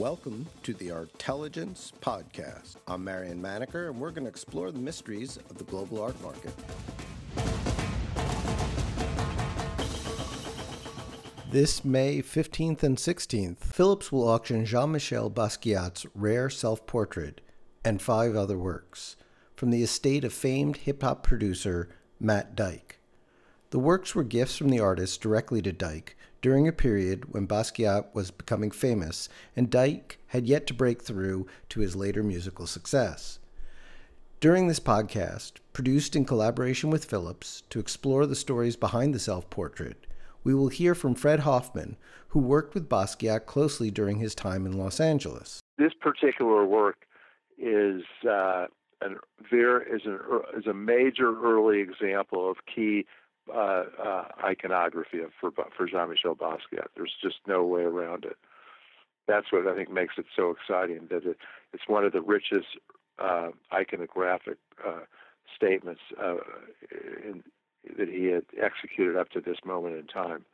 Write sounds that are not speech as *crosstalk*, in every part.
Welcome to the Artelligence Podcast. I'm Marion Maneker, and we're going to explore the mysteries of the global art market. This May 15th and 16th, Phillips will auction Jean Michel Basquiat's rare self portrait and five other works from the estate of famed hip hop producer Matt Dike. The works were gifts from the artist directly to Dike during a period when Basquiat was becoming famous and Dike had yet to break through to his later musical success. During this podcast, produced in collaboration with Phillips to explore the stories behind the self portrait, we will hear from Fred Hoffman, who worked with Basquiat closely during his time in Los Angeles. This particular work is uh, an, there is, an, is a major early example of key uh, uh, iconography for for Jean-Michel Basquiat. There's just no way around it. That's what I think makes it so exciting. That it, it's one of the richest uh, iconographic uh, statements uh, in, that he had executed up to this moment in time.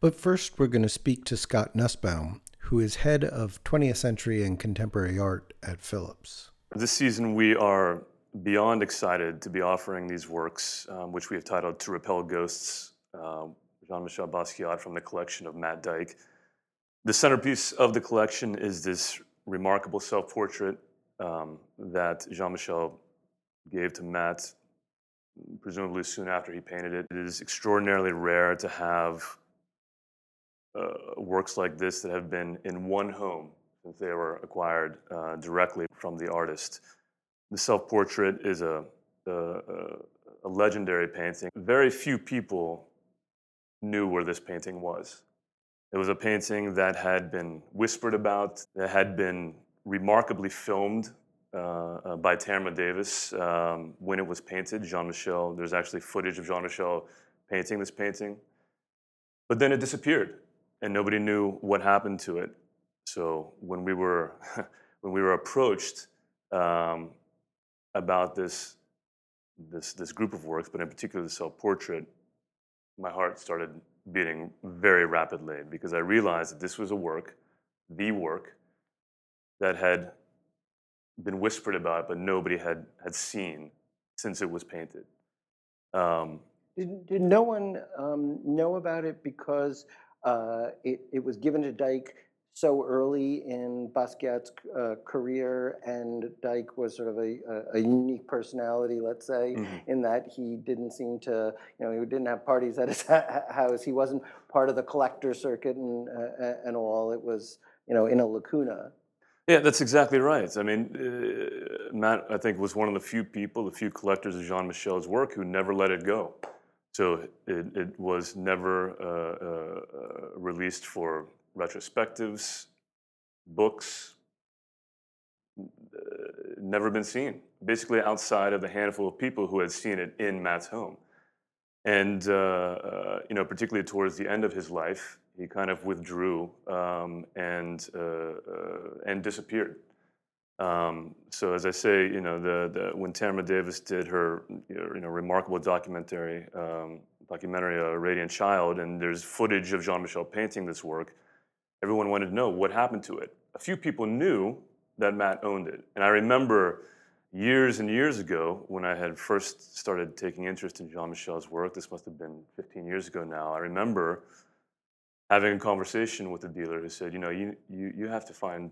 But first, we're going to speak to Scott Nussbaum, who is head of 20th century and contemporary art at Phillips. This season, we are beyond excited to be offering these works, um, which we have titled To Repel Ghosts, uh, Jean Michel Basquiat from the collection of Matt Dike. The centerpiece of the collection is this remarkable self portrait um, that Jean Michel gave to Matt presumably soon after he painted it. It is extraordinarily rare to have uh, works like this that have been in one home since they were acquired uh, directly from the artist. The self portrait is a, a, a, legendary painting. Very few people knew where this painting was. It was a painting that had been whispered about, that had been remarkably filmed uh, uh, by Tamra Davis um, when it was painted. Jean Michel, there's actually footage of Jean Michel painting this painting. But then it disappeared, and nobody knew what happened to it. So when we were, *laughs* when we were approached um, about this, this, this group of works, but in particular the self-portrait, my heart started beating very rapidly because I realized that this was a work, the work, that had been whispered about, but nobody had, had seen since it was painted. Um, did, did no one um, know about it because uh, it, it was given to Dike so early in Basquiat's uh, career, and Dike was sort of a, a, a unique personality, let's say, mm-hmm. in that he didn't seem to, you know, he didn't have parties at his *laughs* house. He wasn't part of the collector circuit and uh, and all. It was, you know, in a lacuna. Yeah, that's exactly right. I mean, uh, Matt, I think, was one of the few people, the few collectors of Jean Michel's work who never let it go. So it, it was never uh, uh released for retrospectives, books, uh, never been seen, basically outside of the handful of people who had seen it in Matt's home. And, uh, you know, particularly towards the end of his life, he kind of withdrew um, and uh, uh, and disappeared. Um, so as I say, you know, the, the when Tamra Davis did her you know remarkable documentary um, documentary A Radiant Child, and there's footage of Jean Michel painting this work. Everyone wanted to know what happened to it. A few people knew that Matt owned it, and I remember years and years ago when I had first started taking interest in Jean Michel's work. This must have been 15 years ago now. I remember having a conversation with a dealer who said, you know, you, you, you have to find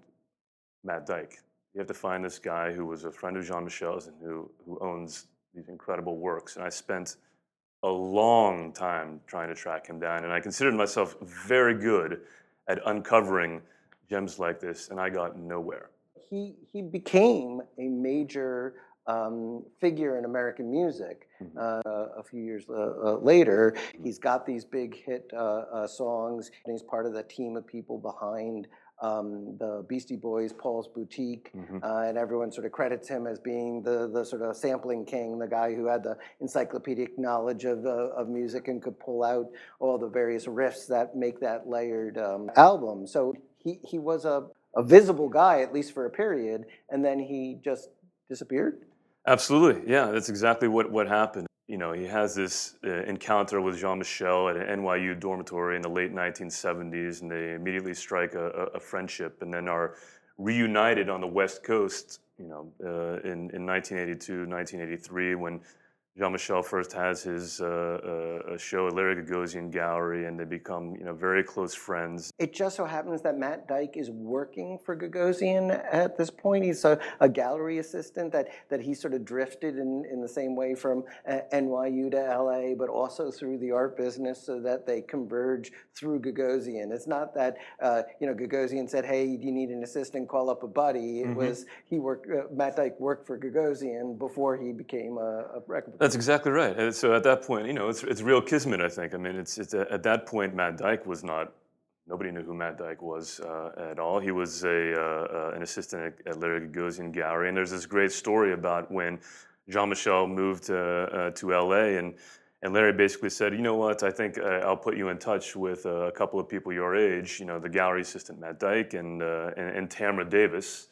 Matt Dike. You have to find this guy who was a friend of Jean Michel's and who, who owns these incredible works. And I spent a long time trying to track him down. And I considered myself very good at uncovering gems like this, and I got nowhere. He, he became a major um, figure in American music. Mm-hmm. Uh, a few years uh, uh, later, mm-hmm. he's got these big hit uh, uh, songs, and he's part of the team of people behind um, the Beastie Boys, Paul's Boutique, mm-hmm. uh, and everyone sort of credits him as being the the sort of sampling king, the guy who had the encyclopedic knowledge of uh, of music and could pull out all the various riffs that make that layered um, album. So he he was a a visible guy at least for a period, and then he just disappeared. Absolutely, yeah, that's exactly what, what happened. You know, he has this uh, encounter with Jean Michel at an NYU dormitory in the late 1970s, and they immediately strike a, a, friendship, and then are reunited on the West Coast, you know, uh, in, in 1982, 1983, when Jean-Michel first has his uh, uh, show at Larry Gagosian Gallery, and they become you know very close friends. It just so happens that Matt Dike is working for Gagosian at this point. He's a, a gallery assistant that that he sort of drifted in, in the same way from uh, NYU to LA, but also through the art business, so that they converge through Gagosian. It's not that uh, you know Gagosian said, "Hey, do you need an assistant? Call up a buddy." It mm-hmm. was he worked. Uh, Matt Dike worked for Gagosian before he became a, a record. That's exactly right. And so at that point, you know, it's, it's real kismet, I think. I mean, it's, it's at that point, Matt Dike was not, nobody knew who Matt Dike was uh, at all. He was a, uh, uh, an assistant at, at, Larry Gagosian Gallery. And there's this great story about when Jean-Michel moved uh, to LA and, and Larry basically said, you know what, I think uh, I'll put you in touch with a couple of people your age, you know, the gallery assistant Matt Dike and, uh, and, and Tamra Davis.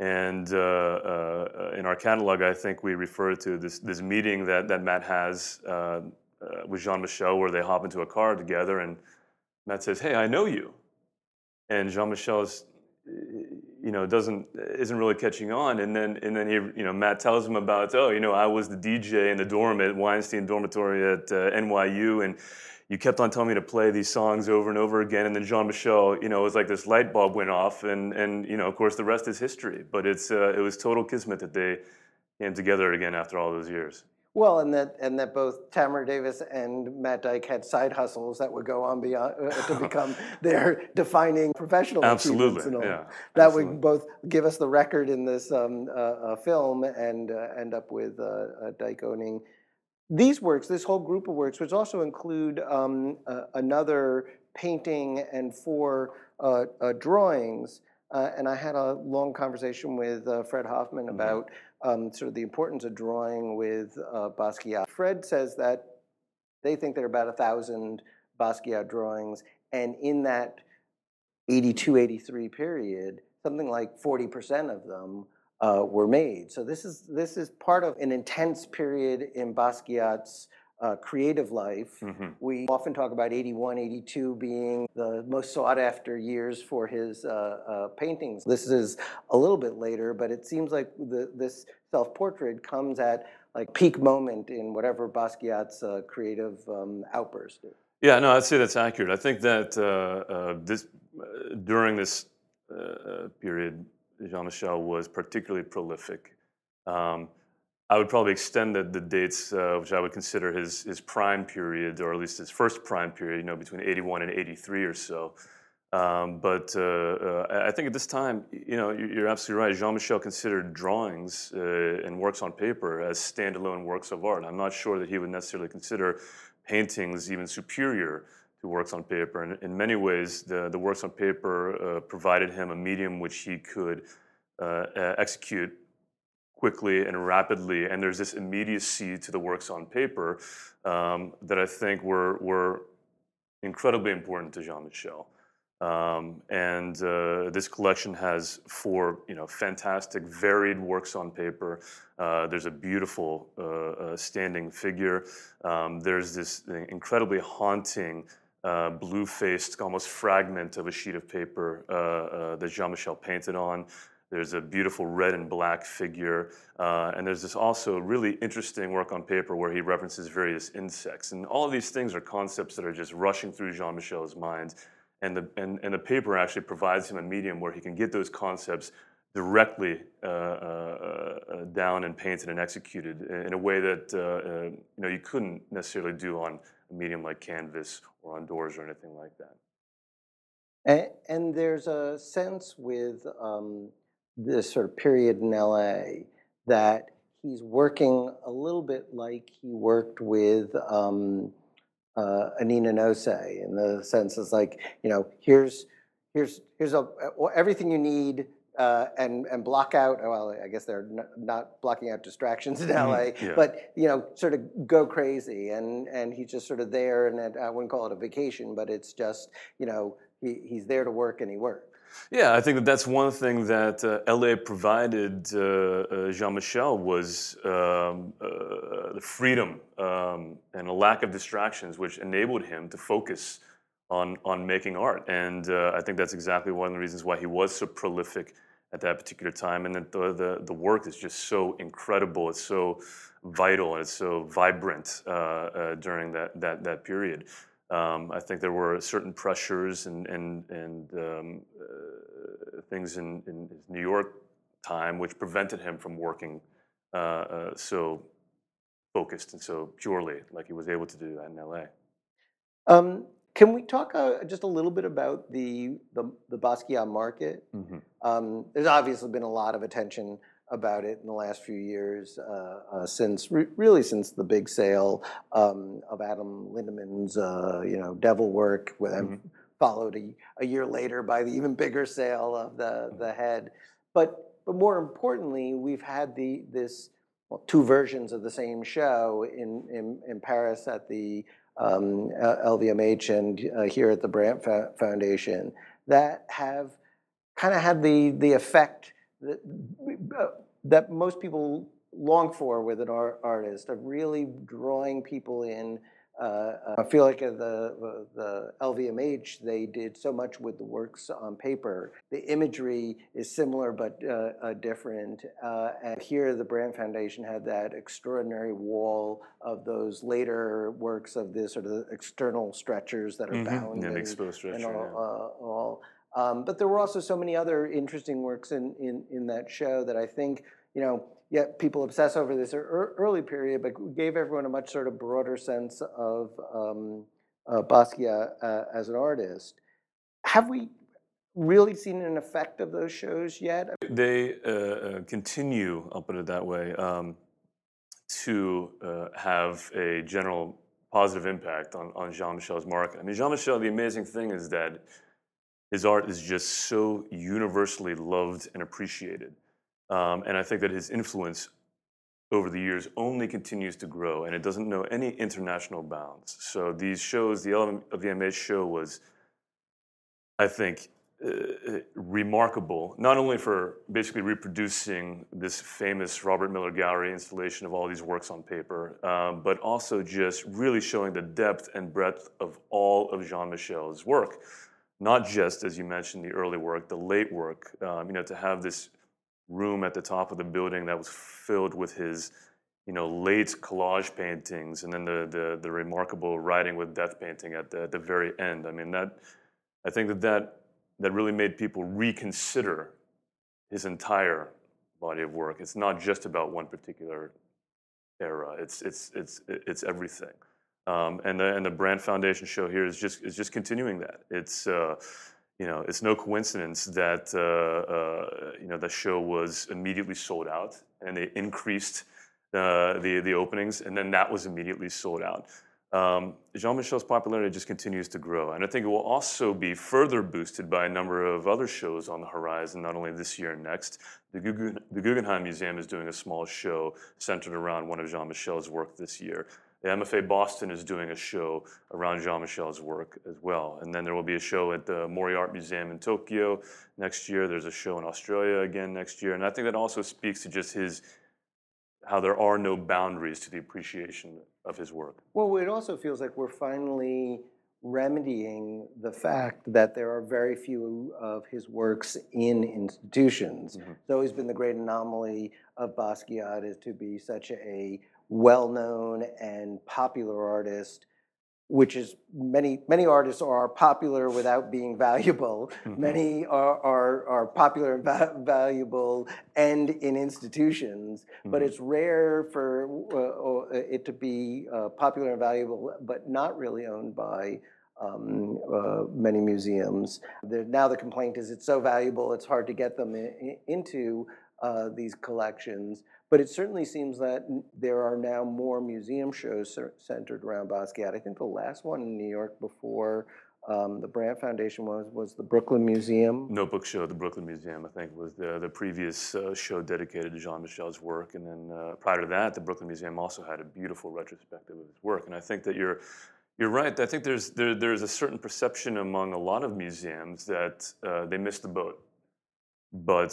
And uh, uh, in our catalog, I think we refer to this, this meeting that, that Matt has uh, with Jean Michel where they hop into a car together and Matt says, Hey, I know you. And Jean Michel is, you know, doesn't, isn't really catching on. And then, and then he, you know, Matt tells him about, oh, you know, I was the DJ in the dorm at Weinstein Dormitory at uh, NYU. And, you kept on telling me to play these songs over and over again, and then Jean Michel, you know, it was like this light bulb went off, and and you know, of course, the rest is history. But it's uh, it was total kismet that they came together again after all those years. Well, and that and that both Tamara Davis and Matt Dike had side hustles that would go on beyond uh, to *laughs* become their defining professional absolutely, yeah, that absolutely. would both give us the record in this um, uh, uh, film and uh, end up with uh, uh, Dike owning these works, this whole group of works, which also include um, uh, another painting and four uh, uh, drawings. Uh, and I had a long conversation with uh, Fred Hoffman mm-hmm. about um, sort of the importance of drawing with uh, Basquiat. Fred says that they think there are about a thousand Basquiat drawings, and in that 82, 83 period, something like 40% of them uh, were made. So this is this is part of an intense period in Basquiat's uh, creative life. Mm-hmm. We often talk about 81, 82 being the most sought after years for his uh, uh, paintings. This is a little bit later, but it seems like the, this self portrait comes at like peak moment in whatever Basquiat's uh, creative um, outburst. Yeah, no, I'd say that's accurate. I think that uh, uh, this during this period Jean Michel was particularly prolific. Um, I would probably extend the, the dates, uh, which I would consider his, his prime period, or at least his first prime period, you know, between 81 and 83 or so. Um, but uh, uh, I think at this time, you know, you're absolutely right. Jean Michel considered drawings uh, and works on paper as standalone works of art. I'm not sure that he would necessarily consider paintings even superior to works on paper. And in many ways, the, the works on paper uh, provided him a medium which he could uh, execute quickly and rapidly. And there's this immediacy to the works on paper um, that I think were, were incredibly important to Jean Michel. Um, and uh, this collection has four, you know, fantastic, varied works on paper. Uh, there's a beautiful uh, uh standing figure. Um, there's this incredibly haunting uh, blue-faced, almost fragment of a sheet of paper uh, uh, that Jean-Michel painted on. There's a beautiful red and black figure, uh, and there's this also really interesting work on paper where he references various insects. And all of these things are concepts that are just rushing through Jean-Michel's mind. And the, and, and the paper actually provides him a medium where he can get those concepts directly uh, uh, down and painted and executed in a way that you know you couldn't necessarily do on a medium like canvas or on doors or anything like that. And, and there's a sense with um, this sort of period in LA that he's working a little bit like he worked with um, uh, Annina Nosei in the sense it's like, you know, here's here's here's a, everything you need uh, and and block out. Well, I guess they're not blocking out distractions in LA, mm-hmm. yeah. but you know, sort of go crazy, and and he's just sort of there, and I wouldn't call it a vacation, but it's just you know he, he's there to work and he works. Yeah, I think that that's one thing that uh, LA provided uh, uh, Jean Michel was um, uh, the freedom um, and a lack of distractions, which enabled him to focus on, on making art. And uh, I think that's exactly one of the reasons why he was so prolific at that particular time. And the, the, the work is just so incredible, it's so vital, and it's so vibrant uh, during that, that, that period. Um, I think there were certain pressures and and and um, uh, things in, in New York time which prevented him from working uh, uh, so focused and so purely like he was able to do that in LA. Um, can we talk uh, just a little bit about the the, the Basquiat market? Mm-hmm. Um, there's obviously been a lot of attention about it in the last few years, uh, uh, since re- really since the big sale um, of Adam Lindemann's, uh, you know, Devil Work, mm-hmm. followed a, a, year later by the even bigger sale of the mm-hmm. the Head. But but more importantly, we've had the this well, two versions of the same show in in, in Paris at the LVMH and uh, here at the Brant Foundation that have kind of had the the effect that, uh, that most people long for with an art, artist of really drawing people in. Uh, I feel like the, the LVMH, they did so much with the works on paper. The imagery is similar but uh, uh, different. Uh, and here, the Brant Foundation had that extraordinary wall of those later works of this sort of external stretchers that are mm-hmm. bound and, exposed stretcher, and all, yeah. Uh, all um, but there were also so many other interesting works in, in, in that show that I think, you know, yeah, people obsess over this early period, but gave everyone a much sort of broader sense of um, uh, Basquiat uh, as an artist. Have we really seen an effect of those shows yet? They uh, uh continue, I'll put it that way, um, to uh, have a general positive impact on, on Jean Michel's market. I mean, Jean Michel, the amazing thing is that his art is just so universally loved and appreciated. Um, and I think that his influence over the years only continues to grow and it doesn't know any international bounds. So these shows, the LVMH show was, I think, uh, remarkable, not only for basically reproducing this famous Robert Miller Gallery installation of all these works on paper, um, but also just really showing the depth and breadth of all of Jean Michel's work not just as you mentioned the early work, the late work. Um, you know, to have this room at the top of the building that was filled with his, you know, late collage paintings, and then the the, the remarkable Riding with Death painting at the, at the very end. I mean, that I think that that that really made people reconsider his entire body of work. It's not just about one particular era. It's it's it's it's everything. Um, and the and the Brant Foundation show here is just is just continuing that. It's uh, you know it's no coincidence that uh, uh, you know the show was immediately sold out, and they increased uh, the the openings, and then that was immediately sold out. Um, Jean Michel's popularity just continues to grow, and I think it will also be further boosted by a number of other shows on the horizon, not only this year and next. The, Guggen, the Guggenheim Museum is doing a small show centered around one of Jean Michel's work this year. The MFA Boston is doing a show around Jean Michel's work as well. And then there will be a show at the Mori Art Museum in Tokyo next year. There's a show in Australia again next year. And I think that also speaks to just his, how there are no boundaries to the appreciation of his work. Well, it also feels like we're finally remedying the fact that there are very few of his works in institutions. Mm-hmm. It's always been the great anomaly of Basquiat is to be such a well-known and popular artist which is many many artists are popular without being valuable. Mm-hmm. Many are, are, are popular and va- valuable and in institutions, mm-hmm. but it's rare for uh, uh, it to be uh, popular and valuable, but not really owned by um, uh, many museums. The, now the complaint is it's so valuable, it's hard to get them in, into uh, these collections. But it certainly seems that there are now more museum shows centered around Basquiat. I think the last one in New York before um, the Brant Foundation was was the Brooklyn Museum. Notebook Show, at the Brooklyn Museum, I think, was the the previous uh, show dedicated to Jean Michel's work. And then uh, prior to that, the Brooklyn Museum also had a beautiful retrospective of his work. And I think that you're You're right. I think there's there, there's a certain perception among a lot of museums that uh, they missed the boat, but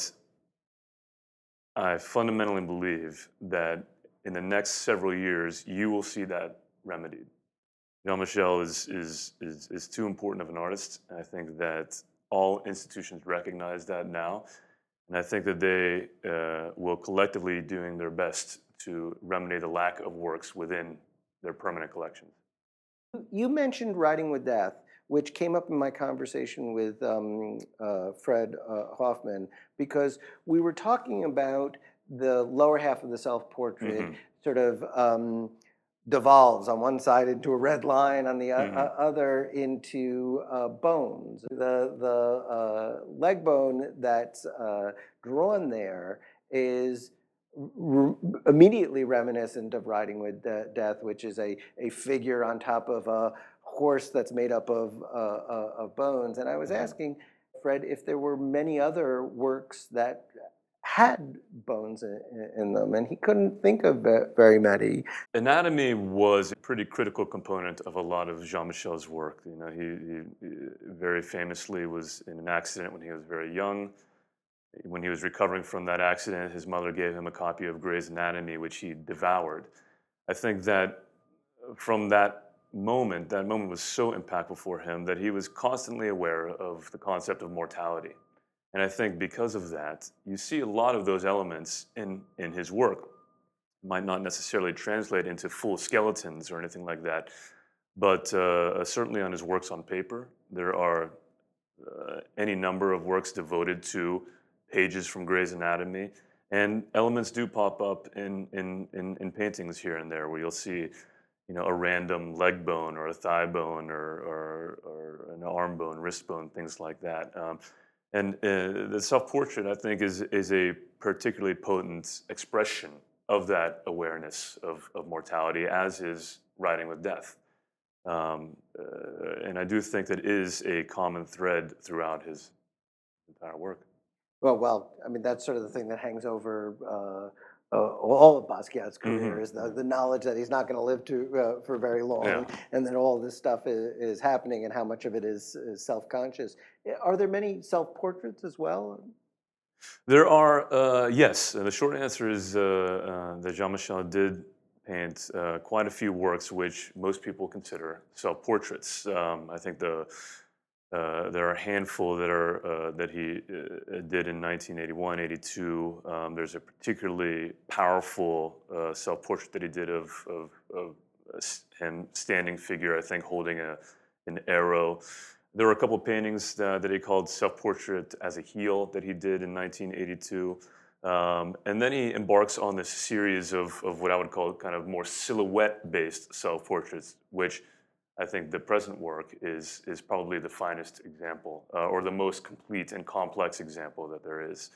I fundamentally believe that in the next several years you will see that remedied. Jean Michel is, is is is too important of an artist. And I think that all institutions recognize that now, and I think that they uh, will collectively doing their best to remedy the lack of works within their permanent collections. You mentioned Riding with Death, which came up in my conversation with um, uh, Fred uh, Hoffman, because we were talking about the lower half of the self portrait Mhm. sort of um, devolves on one side into a red line, on the Mhm. o- other into uh, bones. The, the uh, leg bone that's uh, drawn there is immediately reminiscent of Riding with De- Death, which is a, a figure on top of a horse that's made up of, uh, uh, of bones. And I was asking Fred if there were many other works that had bones in, in them, and he couldn't think of very many. Anatomy was a pretty critical component of a lot of Jean Michel's work. You know, he, he, he very famously was in an accident when he was very young. When he was recovering from that accident, his mother gave him a copy of Gray's Anatomy, which he devoured. I think that from that moment, that moment was so impactful for him that he was constantly aware of the concept of mortality. And I think because of that, you see a lot of those elements in, in his work. Might not necessarily translate into full skeletons or anything like that, but uh, certainly on his works on paper, there are uh, any number of works devoted to pages from Gray's Anatomy, and elements do pop up in, in, in, in paintings here and there where you'll see you know, a random leg bone or a thigh bone or, or, or an arm bone, wrist bone, things like that. Um, and uh, the self-portrait, I think, is, is a particularly potent expression of that awareness of, of mortality, as is Riding with Death. Um, uh, and I do think that is a common thread throughout his entire work. Well, well, I mean, that's sort of the thing that hangs over uh, uh, all of Basquiat's career is the, the knowledge that he's not going to live to uh, for very long, Yeah. and that all this stuff is, is happening, and how much of it is, is self-conscious. Eh, Are there many self-portraits as well? There are, uh, yes. And the short answer is uh, uh, that Jean Michel did paint uh, quite a few works which most people consider self portraits. Um, I think the uh, there are a handful that are uh, that he uh, did in 1981, 82. Um, there's a particularly powerful uh, self portrait that he did of, of, of him standing figure, I think, holding a an arrow. There were a couple paintings that, that he called Self Portrait as a Heel that he did in 1982. Um, and then he embarks on this series of, of what I would call kind of more silhouette based self portraits, which I think the present work is, is probably the finest example uh, or the most complete and complex example that there is.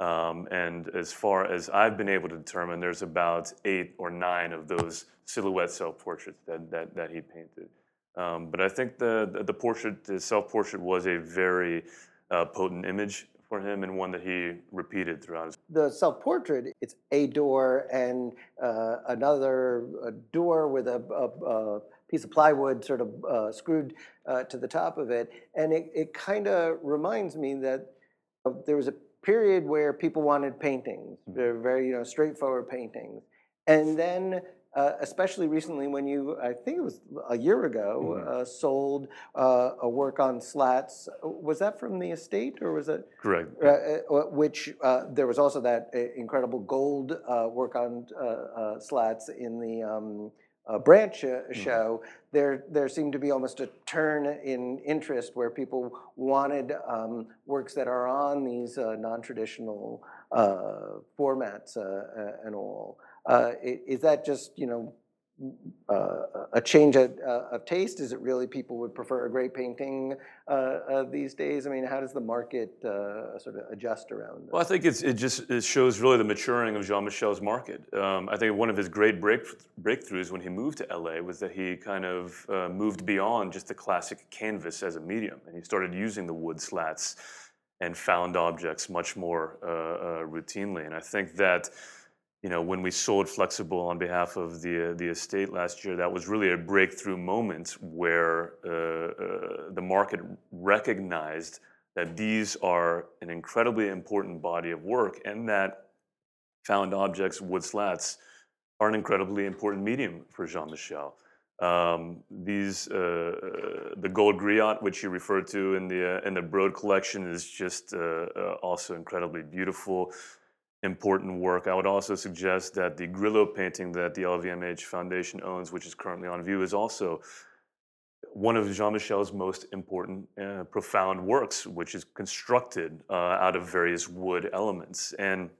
Um, and as far as I've been able to determine, there's about eight or nine of those silhouette self portraits that, that, that he painted. Um, but I think the, the, portrait, the self portrait, was a very uh, potent image for him and one that he repeated throughout his. The self-portrait, it's a door and uh, another uh, door with a, a, a piece of plywood sort of uh, screwed uh, to the top of it, and it, it kind of reminds me that there was a period where people wanted paintings, very, very you know straightforward paintings, and then. Uh, especially recently, when you, I think it was a year ago, uh, sold uh, a work on slats. Was that from the estate, or was it? Correct. uh, uh, which uh, there was also that incredible gold uh, work on slats in the um, uh, branch uh, show. There, there seemed to be almost a turn in interest where people wanted um, works that are on these uh, non-traditional uh, formats uh, and all. Uh, is that just you know? Uh, a change of, uh, of taste? Is it really people would prefer a great painting uh, uh, these days? I mean, how does the market uh, sort of adjust around that? Well, I think it's, it just it shows really the maturing of Jean Michel's market. Um, I think one of his great break, breakthroughs when he moved to LA was that he kind of uh, moved beyond just the classic canvas as a medium, and he started using the wood slats and found objects much more routinely. And I think that you know, when we sold Flexible on behalf of the uh, the estate last year, that was really a breakthrough moment where uh, uh, the market recognized that these are an incredibly important body of work, and that found objects, wood slats, are an incredibly important medium for Jean Michel. Um, these uh, uh, the gold griot, which you referred to in the uh, in the Broad collection, is just uh, uh, also incredibly beautiful important work. I would also suggest that the Grillo painting that the LVMH Foundation owns, which is currently on view, is also one of Jean Michel's most important, uh, profound works, which is constructed uh, out of various wood elements. And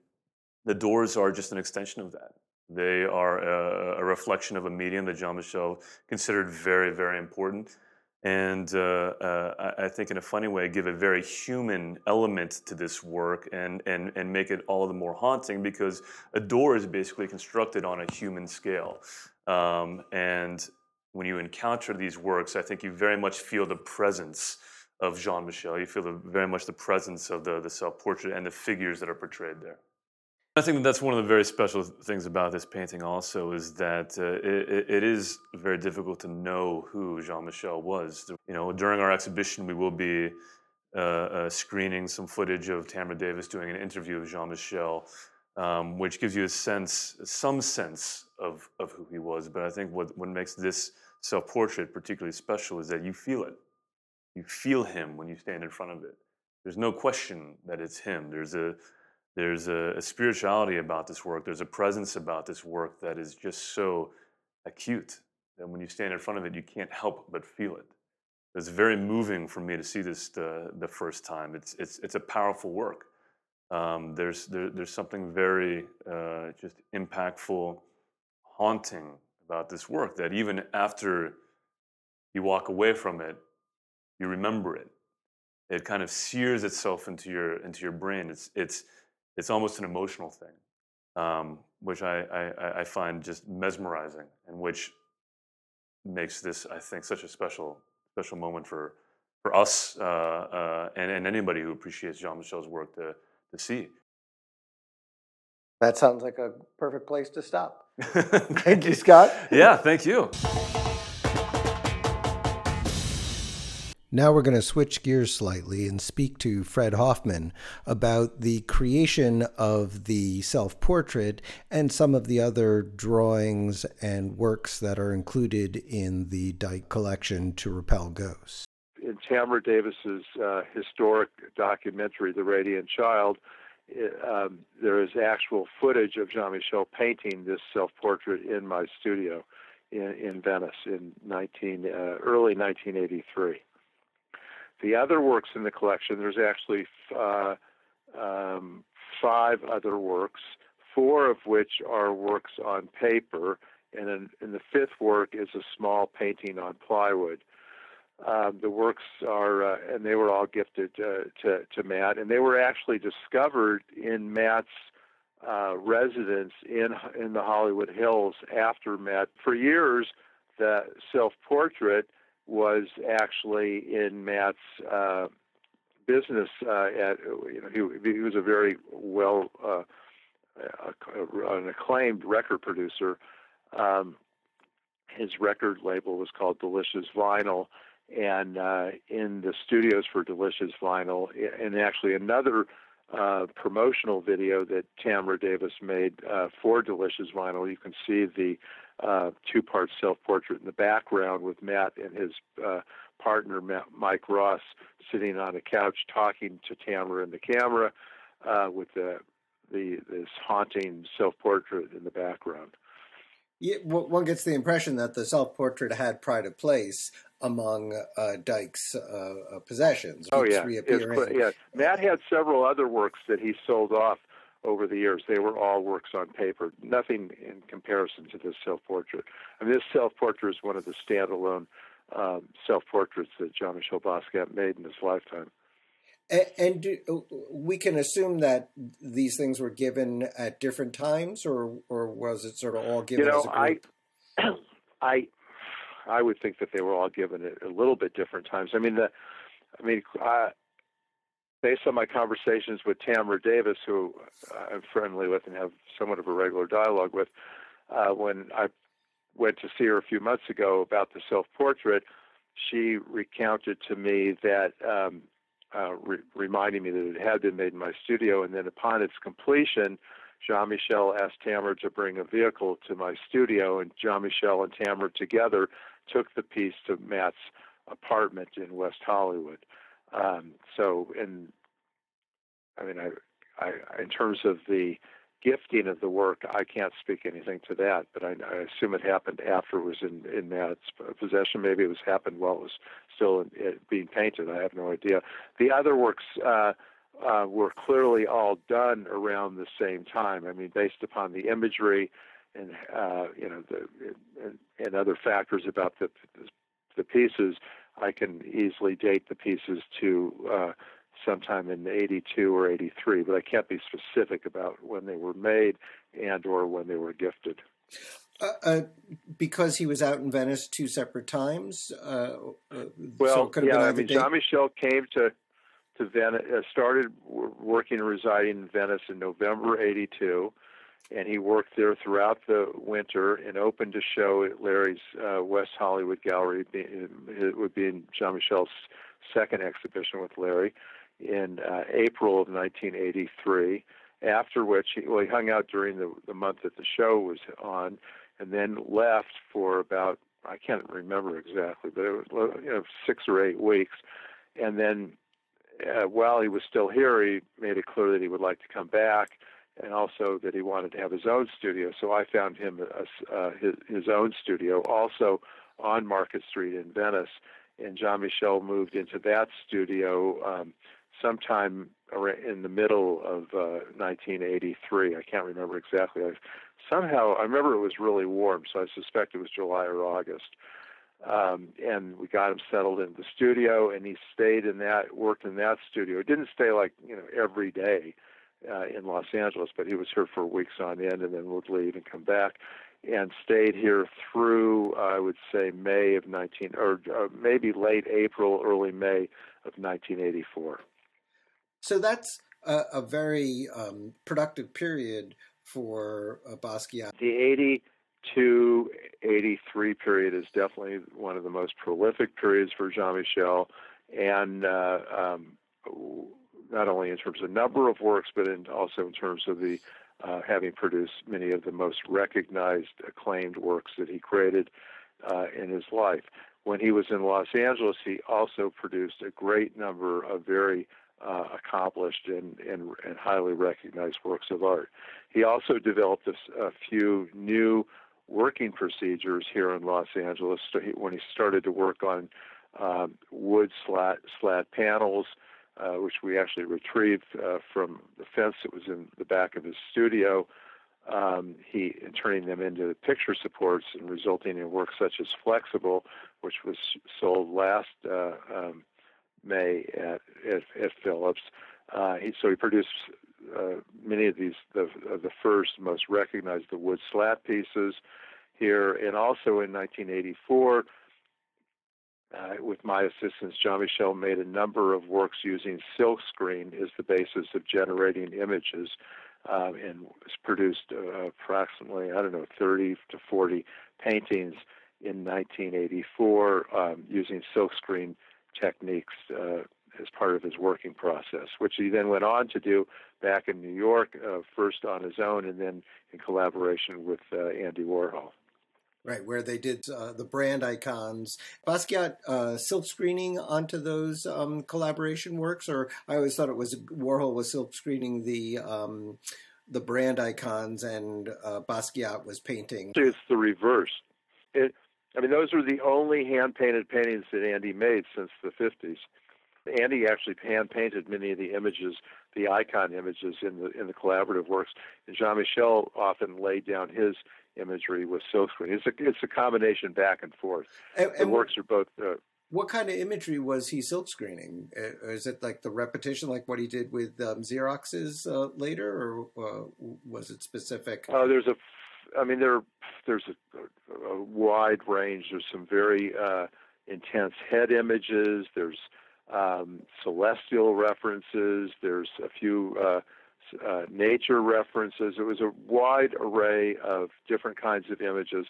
the doors are just an extension of that. They are a, a reflection of a medium that Jean Michel considered very, very important and uh, uh, I think in a funny way give a very human element to this work and, and, and make it all the more haunting because a door is basically constructed on a human scale. Um, and when you encounter these works, I think you very much feel the presence of Jean Michel. You feel the, very much the presence of the, the self-portrait and the figures that are portrayed there. I think that that's one of the very special things about this painting. Also, is that uh, it, it is very difficult to know who Jean Michel was. You know, during our exhibition, we will be uh, uh, screening some footage of Tamra Davis doing an interview of Jean Michel, um, which gives you a sense, some sense of of who he was. But I think what what makes this self-portrait particularly special is that you feel it. You feel him when you stand in front of it. There's no question that it's him. There's a there's a, a, spirituality about this work. There's a presence about this work that is just so acute that when you stand in front of it, you can't help but feel it. It's very moving for me to see this the, the first time. It's, it's, it's a powerful work. Um, there's, there, there's something very uh, just impactful, haunting about this work that even after you walk away from it, you remember it. It kind of sears itself into your, into your brain. It's, it's, it's almost an emotional thing, um, which I, I, I, find just mesmerizing, and which makes this, I think, such a special special moment for for us uh, uh, and, and anybody who appreciates Jean Michel's work to to see. That sounds like a perfect place to stop. *laughs* thank you, Scott. Yeah, thank you. Now we're going to switch gears slightly and speak to Fred Hoffman about the creation of the self portrait and some of the other drawings and works that are included in the Dike collection to repel ghosts. In Tamra Davis's uh, historic documentary, The Radiant Child, um, there is actual footage of Jean Michel painting this self portrait in my studio in, in Venice in 19, uh, early 1983. The other works in the collection, there's actually uh, um, five other works, four of which are works on paper, and then, and the fifth work is a small painting on plywood. Um, the works are, uh, and they were all gifted uh, to, to Matt, and they were actually discovered in Matt's uh, residence in in the Hollywood Hills after Matt. For years, the self-portrait was actually in Matt's uh, business. Uh, at you know, he, he was a very well uh, an acclaimed record producer. Um, his record label was called Delicious Vinyl, and uh, in the studios for Delicious Vinyl, and actually another uh, promotional video that Tamra Davis made uh, for Delicious Vinyl, you can see the uh, two part self portrait in the background with Matt and his uh, partner, Matt, Mike Ross, sitting on a couch talking to Tamra in the camera uh, with the, the, this haunting self portrait in the background. Yeah, one gets the impression that the self portrait had pride of place among uh, Dike's uh, uh, possessions. Oh yeah, yeah. Matt had several other works that he sold off over the years. They were all works on paper, nothing in comparison to this self portrait. I mean, this self portrait is one of the standalone um, self portraits that Jean Michel Basquiat made in his lifetime. And, and do, we can assume that these things were given at different times, or or was it sort of all given? You know, I, I, I would think that they were all given at a little bit different times. I mean, the, I mean, uh, based on my conversations with Tamara Davis, who I'm friendly with and have somewhat of a regular dialogue with, uh, when I went to see her a few months ago about the self portrait, she recounted to me that, um, uh, re- reminding me that it had been made in my studio, and then upon its completion, Jean Michel asked Tamara to bring a vehicle to my studio, and Jean Michel and Tamara together took the piece to Matt's apartment in West Hollywood. Um, so, in I mean, I, I, in terms of the gifting of the work, I can't speak anything to that, but I, I assume it happened after it was in, in Matt's possession. Maybe it was happened while it was still in, it, being painted. I have no idea. The other works uh, uh, were clearly all done around the same time. I mean, based upon the imagery and uh, you know the and, and other factors about the the pieces, I can easily date the pieces to uh, sometime in 82 or 83, but I can't be specific about when they were made and or when they were gifted. Uh, uh, because he was out in Venice two separate times. Uh, uh well, so yeah, I mean, Jean Michel came to to Venice, uh, started working and residing in Venice in November '82, and he worked there throughout the winter and opened a show at Larry's uh, West Hollywood Gallery. It would be in Jean Michel's second exhibition with Larry in uh, April of 1983. After which, he, well, he hung out during the, the month that the show was on, and then left for about I can't remember exactly, but it was you know six or eight weeks, and then uh, while he was still here, he made it clear that he would like to come back, and also that he wanted to have his own studio. So I found him a, uh, his, his own studio, also on Market Street in Venice, and Jean Michel moved into that studio. Um, sometime in the middle of uh, 1983. I can't remember exactly. I, somehow, I remember it was really warm, so I suspect it was July or August. Um, and we got him settled in the studio, and he stayed in that, worked in that studio. He didn't stay like you know every day uh, in Los Angeles, but he was here for weeks on end, and then would leave and come back, and stayed here through I would say May of 19 or uh, maybe late April, early May of 1984. So that's a, a very um, productive period for uh, Basquiat. The 82 83 period is definitely one of the most prolific periods for Jean Michel, and uh, um, not only in terms of number of works, but in, also in terms of the uh, having produced many of the most recognized, acclaimed works that he created uh, in his life. When he was in Los Angeles, he also produced a great number of very uh, accomplished and, and, and, highly recognized works of art. He also developed a, a, few new working procedures here in Los Angeles when he started to work on um, wood slat, slat panels, uh, which we actually retrieved uh, from the fence that was in the back of his studio. Um, he and turning them into picture supports and resulting in works such as Flexible, which was sold last uh, um, May at at, at Phillips. Uh, he, so he produced uh, many of these the the first most recognized the wood slat pieces here, and also in 1984. Uh, with my assistance, Jean Michel made a number of works using silkscreen as the basis of generating images, um, and produced uh, approximately I don't know 30 to 40 paintings in 1984 um, using silkscreen techniques uh, as part of his working process, which he then went on to do back in New York, uh, first on his own and then in collaboration with uh, Andy Warhol. Right, where they did uh, the brand icons. Basquiat uh, silk screening onto those um, collaboration works, or I always thought it was Warhol was silk screening the um, the brand icons, and uh, Basquiat was painting. It's the reverse. It, I mean, those are the only hand painted paintings that Andy made since the 50s. Andy actually hand painted many of the images, the icon images in the in the collaborative works, and Jean Michel often laid down his imagery with silkscreen. It's a it's a combination back and forth. And, the works are both. Uh, what kind of imagery was he silkscreening? Uh, is it like the repetition, like what he did with um, Xeroxes uh, later, or uh, was it specific? Uh, there's a I mean, there there's a, a wide range. There's some very uh, intense head images. There's um, celestial references. There's a few uh, uh, nature references. It was a wide array of different kinds of images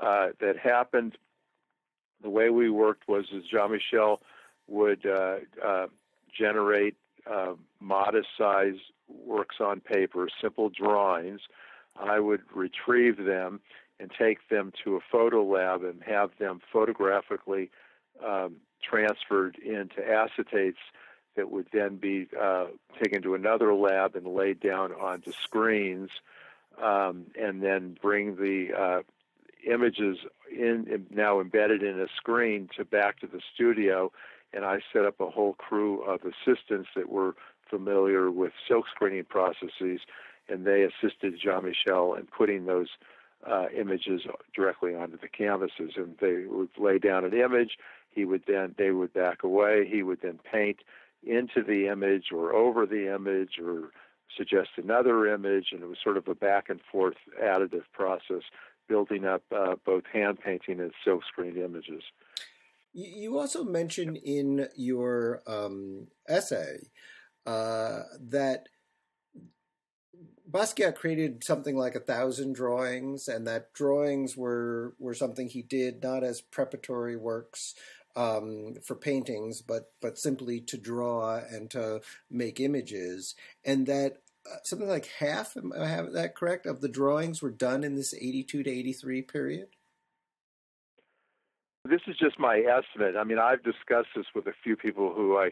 uh, that happened. The way we worked was as Jean Michel would uh, uh, generate uh, modest size works on paper, simple drawings. I would retrieve them and take them to a photo lab and have them photographically um, transferred into acetates that would then be uh, taken to another lab and laid down onto screens, um, and then bring the uh, images in now embedded in a screen to back to the studio. And I set up a whole crew of assistants that were familiar with silk screening processes, and they assisted Jean Michel in putting those uh, images directly onto the canvases. And they would lay down an image. He would then they would back away. He would then paint into the image or over the image or suggest another image, and it was sort of a back and forth additive process, building up uh, both hand painting and silk screened images. You also mentioned in your um, essay uh, that Basquiat created something like a thousand drawings, and that drawings were were something he did not as preparatory works um, for paintings, but but simply to draw and to make images, and that uh, something like half, am I have that correct, of the drawings were done in this eighty-two to eighty-three period. This is just my estimate. I mean, I've discussed this with a few people who I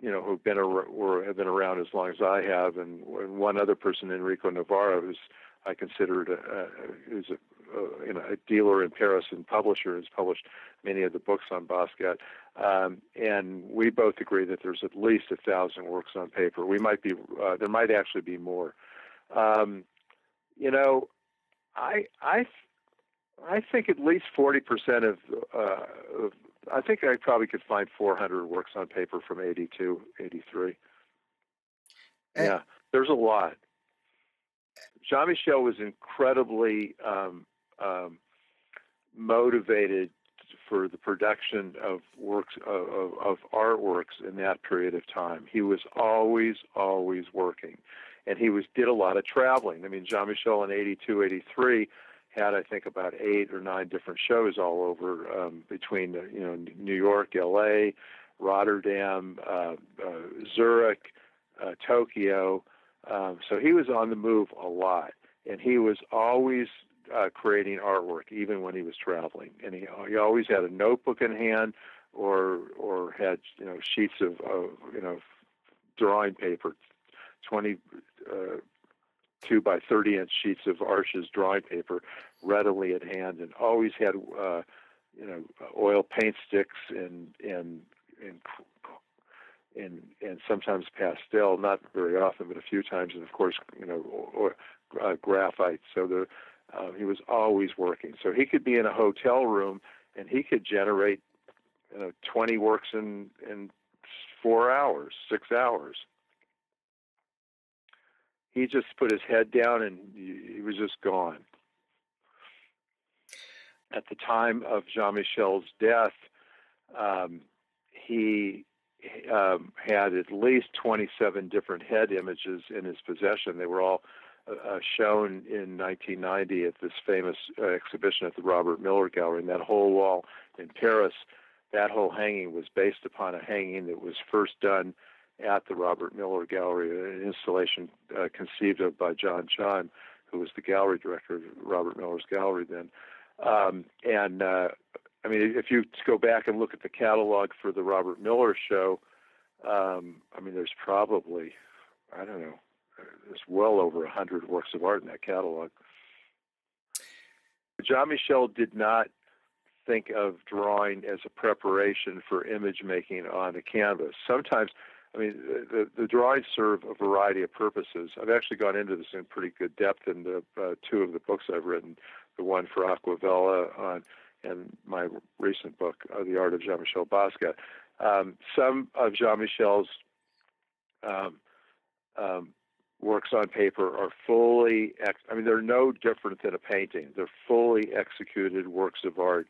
you know, who've been or have been around as long as I have, and one other person, Enrico Navarra, who's I consider a, who's a, a, you know a dealer in Paris and publisher, has published many of the books on Basquiat, um, and we both agree that there's at least a thousand works on paper. We might be uh, there might actually be more. Um, you know, I I I think at least forty percent of, uh, of I think I probably could find 400 works on paper from 82, 83. And yeah, there's a lot. Jean Michel was incredibly um, um, motivated for the production of works of, of artworks in that period of time. He was always, always working, and he was did a lot of traveling. I mean, Jean Michel in 82, 83 had I think about eight or nine different shows all over um, between you know New York, L.A., Rotterdam, uh, uh, Zurich, uh, Tokyo. Um, so he was on the move a lot, and he was always uh, creating artwork, even when he was traveling. And he he always had a notebook in hand, or or had you know sheets of, of you know drawing paper, twenty. Uh, two by 30 inch sheets of Arches drawing paper readily at hand and always had, uh, you know, oil paint sticks and, and, and, and, and sometimes pastel, not very often, but a few times, and of course, you know, or, uh, graphite. So the, uh, he was always working. So he could be in a hotel room and he could generate, you know, 20 works in, in four hours, six hours he just put his head down and he was just gone. At the time of Jean Michel's death, um, he um, had at least 27 different head images in his possession. They were all uh, shown in 1990 at this famous uh, exhibition at the Robert Miller Gallery. And that whole wall in Paris, that whole hanging was based upon a hanging that was first done at the Robert Miller Gallery, an installation uh, conceived of by John Chun, who was the gallery director of Robert Miller's gallery then. Um, and uh, I mean, if you go back and look at the catalog for the Robert Miller show, um, I mean, there's probably, I don't know, there's well over a hundred works of art in that catalog. Jean Michel did not think of drawing as a preparation for image making on a canvas. Sometimes I mean, the, the drawings serve a variety of purposes. I've actually gone into this in pretty good depth in the uh, two of the books I've written, the one for Acquavella on, and my recent book, uh, The Art of Jean-Michel Basquiat. Um, some of Jean-Michel's um, um, works on paper are fully, ex- I mean, they're no different than a painting. They're fully executed works of art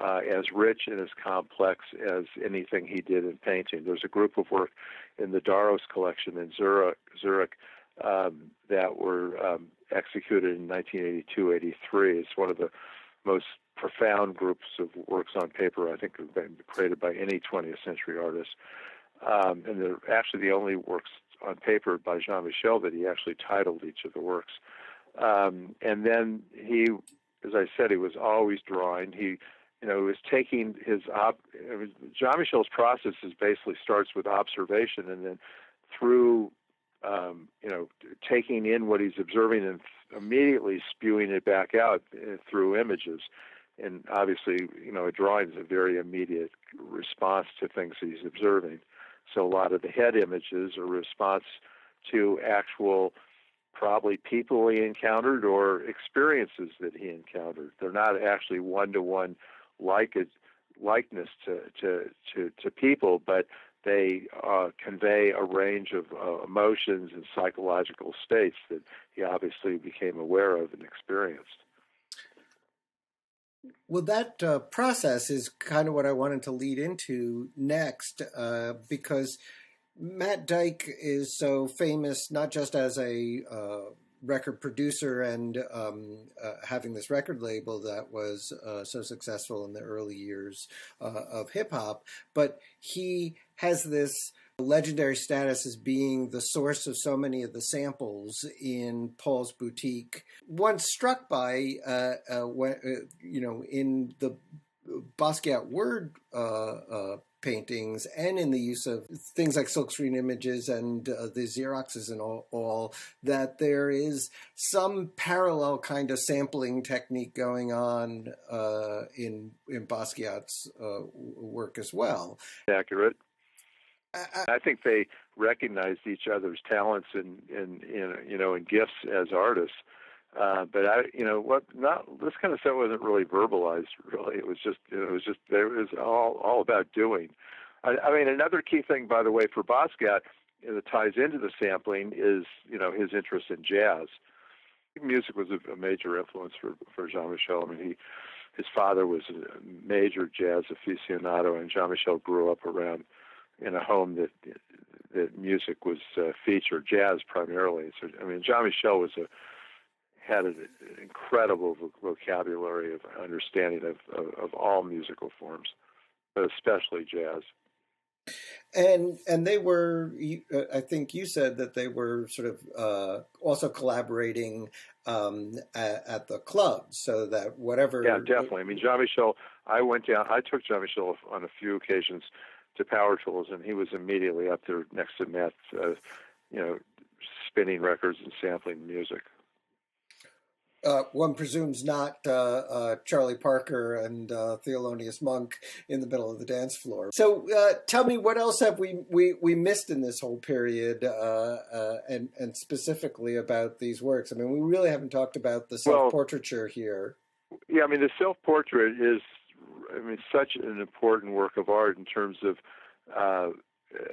uh, as rich and as complex as anything he did in painting. There's a group of work in the Daros collection in Zurich, Zurich um, that were um, executed in 1982-83. It's one of the most profound groups of works on paper I think have been created by any 20th century artist. Um, and they're actually the only works on paper by Jean Michel that he actually titled each of the works. Um, and then he, as I said, he was always drawing. He, you know, was taking his op. Jean Michel's process is basically starts with observation, and then through, um, you know, taking in what he's observing and immediately spewing it back out uh, through images. And obviously, you know, a drawing is a very immediate response to things he's observing. So a lot of the head images are response to actual probably people he encountered or experiences that he encountered. They're not actually one to one like likeness to, to, to, to people, but they uh, convey a range of uh, emotions and psychological states that he obviously became aware of and experienced. Well, that uh, process is kind of what I wanted to lead into next, uh, because Matt Dike is so famous not just as a uh, record producer and um, uh, having this record label that was uh, so successful in the early years uh, of hip hop, but he has this legendary status as being the source of so many of the samples in Paul's boutique. Once struck by, uh, uh, when, uh, you know, in the Basquiat word uh, uh, paintings and in the use of things like silkscreen images and uh, the Xeroxes and all, all, that there is some parallel kind of sampling technique going on uh, in in Basquiat's uh, work as well. Accurate. I think they recognized each other's talents and, and, you know and gifts as artists. Uh, but I, you know, what not this kind of stuff wasn't really verbalized. Really, it was just it was just it was all all about doing. I, I mean, another key thing, by the way, for Basquiat that ties into the sampling is you know his interest in jazz. Music was a, a major influence for for Jean Michel. I mean, he his father was a major jazz aficionado, and Jean Michel grew up around in a home that that music was uh, featured, jazz primarily. So I mean, Jean Michel was a had an incredible vocabulary of understanding of, of, of all musical forms, but especially jazz. And and they were, uh, I think you said that they were sort of uh, also collaborating um, at, at, the club, so that whatever. Yeah, definitely. I mean, Jean Michel. I went down. I took Jean Michel on a few occasions to Power Tools, and he was immediately up there next to Matt, uh, you know, spinning records and sampling music. Uh, one presumes not uh, uh, Charlie Parker and uh, Thelonious Monk in the middle of the dance floor. So, uh, tell me, what else have we we, we missed in this whole period, uh, and and specifically about these works? I mean, we really haven't talked about the self portraiture well, here. Yeah, I mean, the self portrait is I mean, such an important work of art in terms of uh,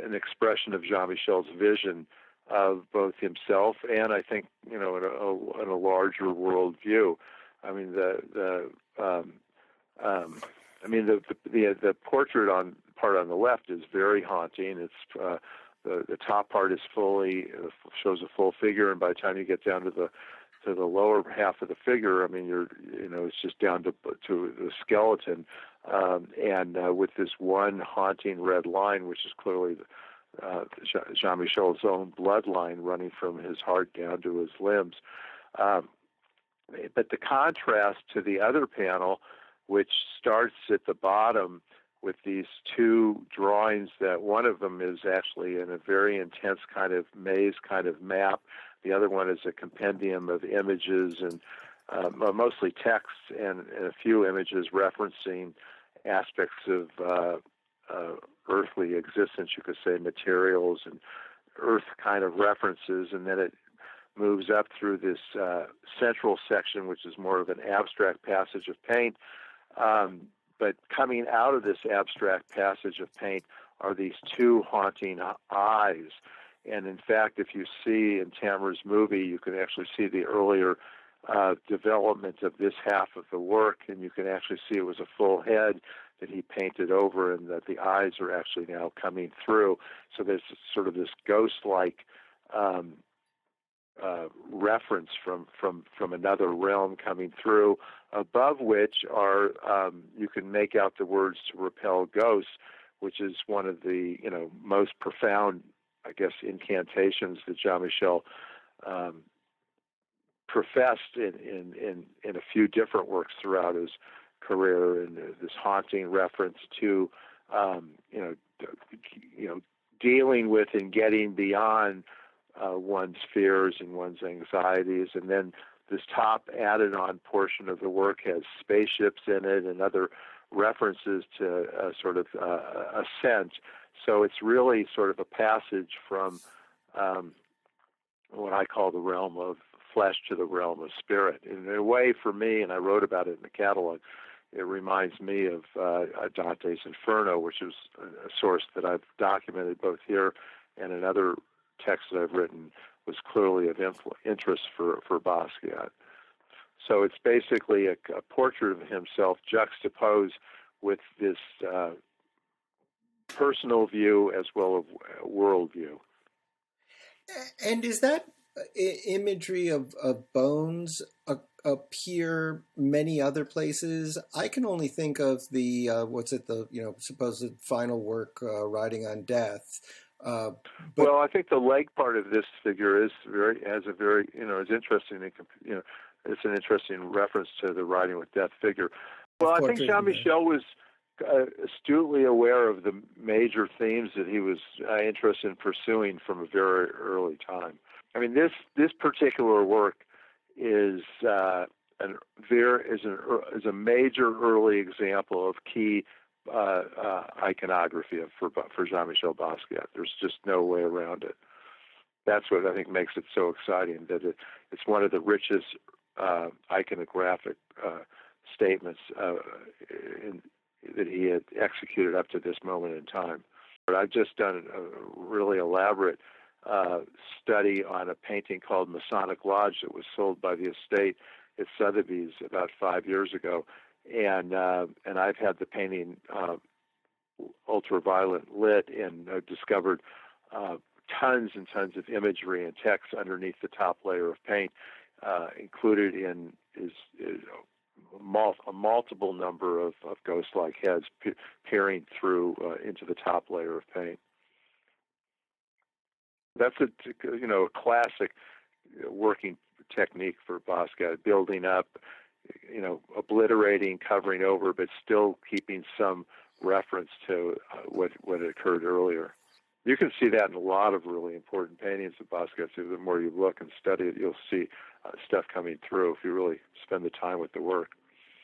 an expression of Jean Michel's vision of both himself and I think you know in a, in a larger world view. I mean the the um, um, I mean the, the the the portrait on part on the left is very haunting. It's uh, the the top part is fully uh, shows a full figure, and by the time you get down to the to the lower half of the figure, I mean, you're, you know, it's just down to to the skeleton, um, and uh, with this one haunting red line, which is clearly the, uh, Jean Michel's own bloodline running from his heart down to his limbs. Um, but the contrast to the other panel, which starts at the bottom with these two drawings that one of them is actually in a very intense kind of maze kind of map the other one is a compendium of images and uh, mostly text and, and, a few images referencing aspects of uh, uh, earthly existence, you could say, materials and earth kind of references. And then it moves up through this uh, central section, which is more of an abstract passage of paint. Um, but coming out of this abstract passage of paint are these two haunting eyes and in fact, if you see in Tamra's movie, you can actually see the earlier uh, development of this half of the work, and you can actually see it was a full head that he painted over, and that the eyes are actually now coming through. So there's sort of this ghost-like um, uh, reference from from from another realm coming through, above which are um, you can make out the words to repel ghosts, which is one of the you know most profound, I guess, incantations that Jean Michel um, professed in, in in in a few different works throughout his career, and this haunting reference to um, you know you know dealing with and getting beyond uh, one's fears and one's anxieties. And then this top added on portion of the work has spaceships in it and other references to uh, sort of uh, ascent. So it's really sort of a passage from um, what I call the realm of flesh to the realm of spirit. In a way, for me, and I wrote about it in the catalog, it reminds me of uh, Dante's Inferno, which is a source that I've documented both here and in other text that I've written was clearly of interest for, for Basquiat. So it's basically a, a, portrait of himself juxtaposed with this uh, personal view as well as worldview. And is that uh, imagery of, of bones appear many other places? I can only think of the uh, what's it the you know supposed final work, uh, Riding on Death, uh, well, I think the leg part of this figure is very has a very you know is interesting. You know, it's an interesting reference to the riding with death figure. Well, I think Jean Michel was uh, astutely aware of the major themes that he was uh, interested in pursuing from a very early time. I mean, this this particular work is uh, an an is a major early example of key uh, uh, iconography for for Jean-Michel Basquiat. There's just no way around it. That's what I think makes it so exciting. That it, it's one of the richest uh, iconographic uh, statements uh, in, that he had executed up to this moment in time. But I've just done a really elaborate uh, study on a painting called Masonic Lodge that was sold by the estate at Sotheby's about five years ago, and uh, and I've had the painting uh, ultraviolet lit and uh, discovered uh, tons and tons of imagery and text underneath the top layer of paint, uh, included in is, is a, multiple number of, of ghost-like heads pe- peering through into the top layer of paint. That's a you know a classic working technique for Basquiat, building up you know, obliterating, covering over, but still keeping some reference to uh, what what occurred earlier. You can see that in a lot of really important paintings of Basquiat. So the more you look and study it, you'll see uh, stuff coming through if you really spend the time with the work.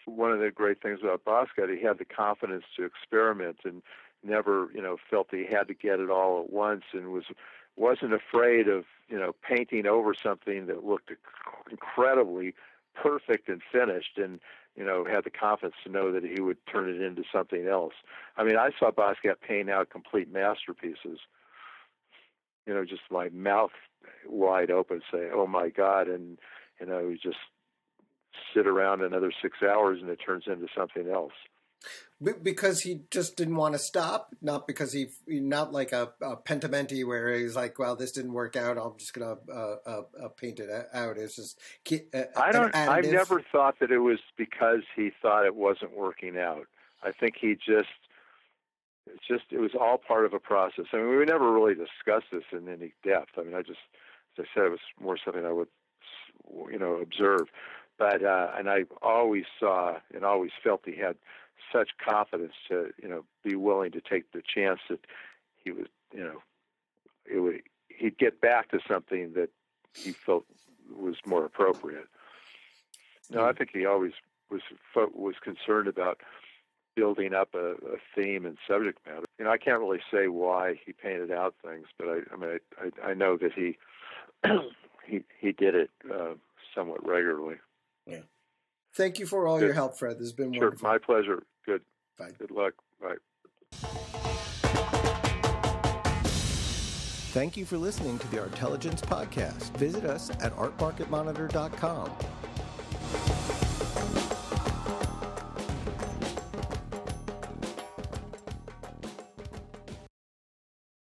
One of the great things about Basquiat, he had the confidence to experiment and never, you know, felt he had to get it all at once and was wasn't afraid of, you know, painting over something that looked incredibly perfect and finished and you know had the confidence to know that he would turn it into something else. I mean i saw basquiat paint out complete masterpieces you know just my mouth wide open say oh my god and you know just sit around another six hours and it turns into something else because he just didn't want to stop, not because he, not like a, a Pentimenti where he's like, "Well, this didn't work out. I'm just gonna uh, uh, uh, paint it out." It's just. Uh, I don't. I've never thought that it was because he thought it wasn't working out. I think he just. It's just it was all part of a process. I mean, we never really discussed this in any depth. I mean, I just, as I said, it was more something I would, you know, observe. But uh, and I always saw and always felt he had such confidence to you know be willing to take the chance that he was you know it would he'd get back to something that he felt was more appropriate. No, I hmm. think he always was was concerned about building up a, a, theme and subject matter. You know, I can't really say why he painted out things, but I, I mean, I, I, I know that he *clears throat* he he did it uh, somewhat regularly. Yeah. Thank you for all Good. your help, Fred. This has been sure, wonderful. My pleasure. Good. Bye. Good luck. Bye. Thank you for listening to the Artelligence Podcast. Visit us at artmarketmonitor.com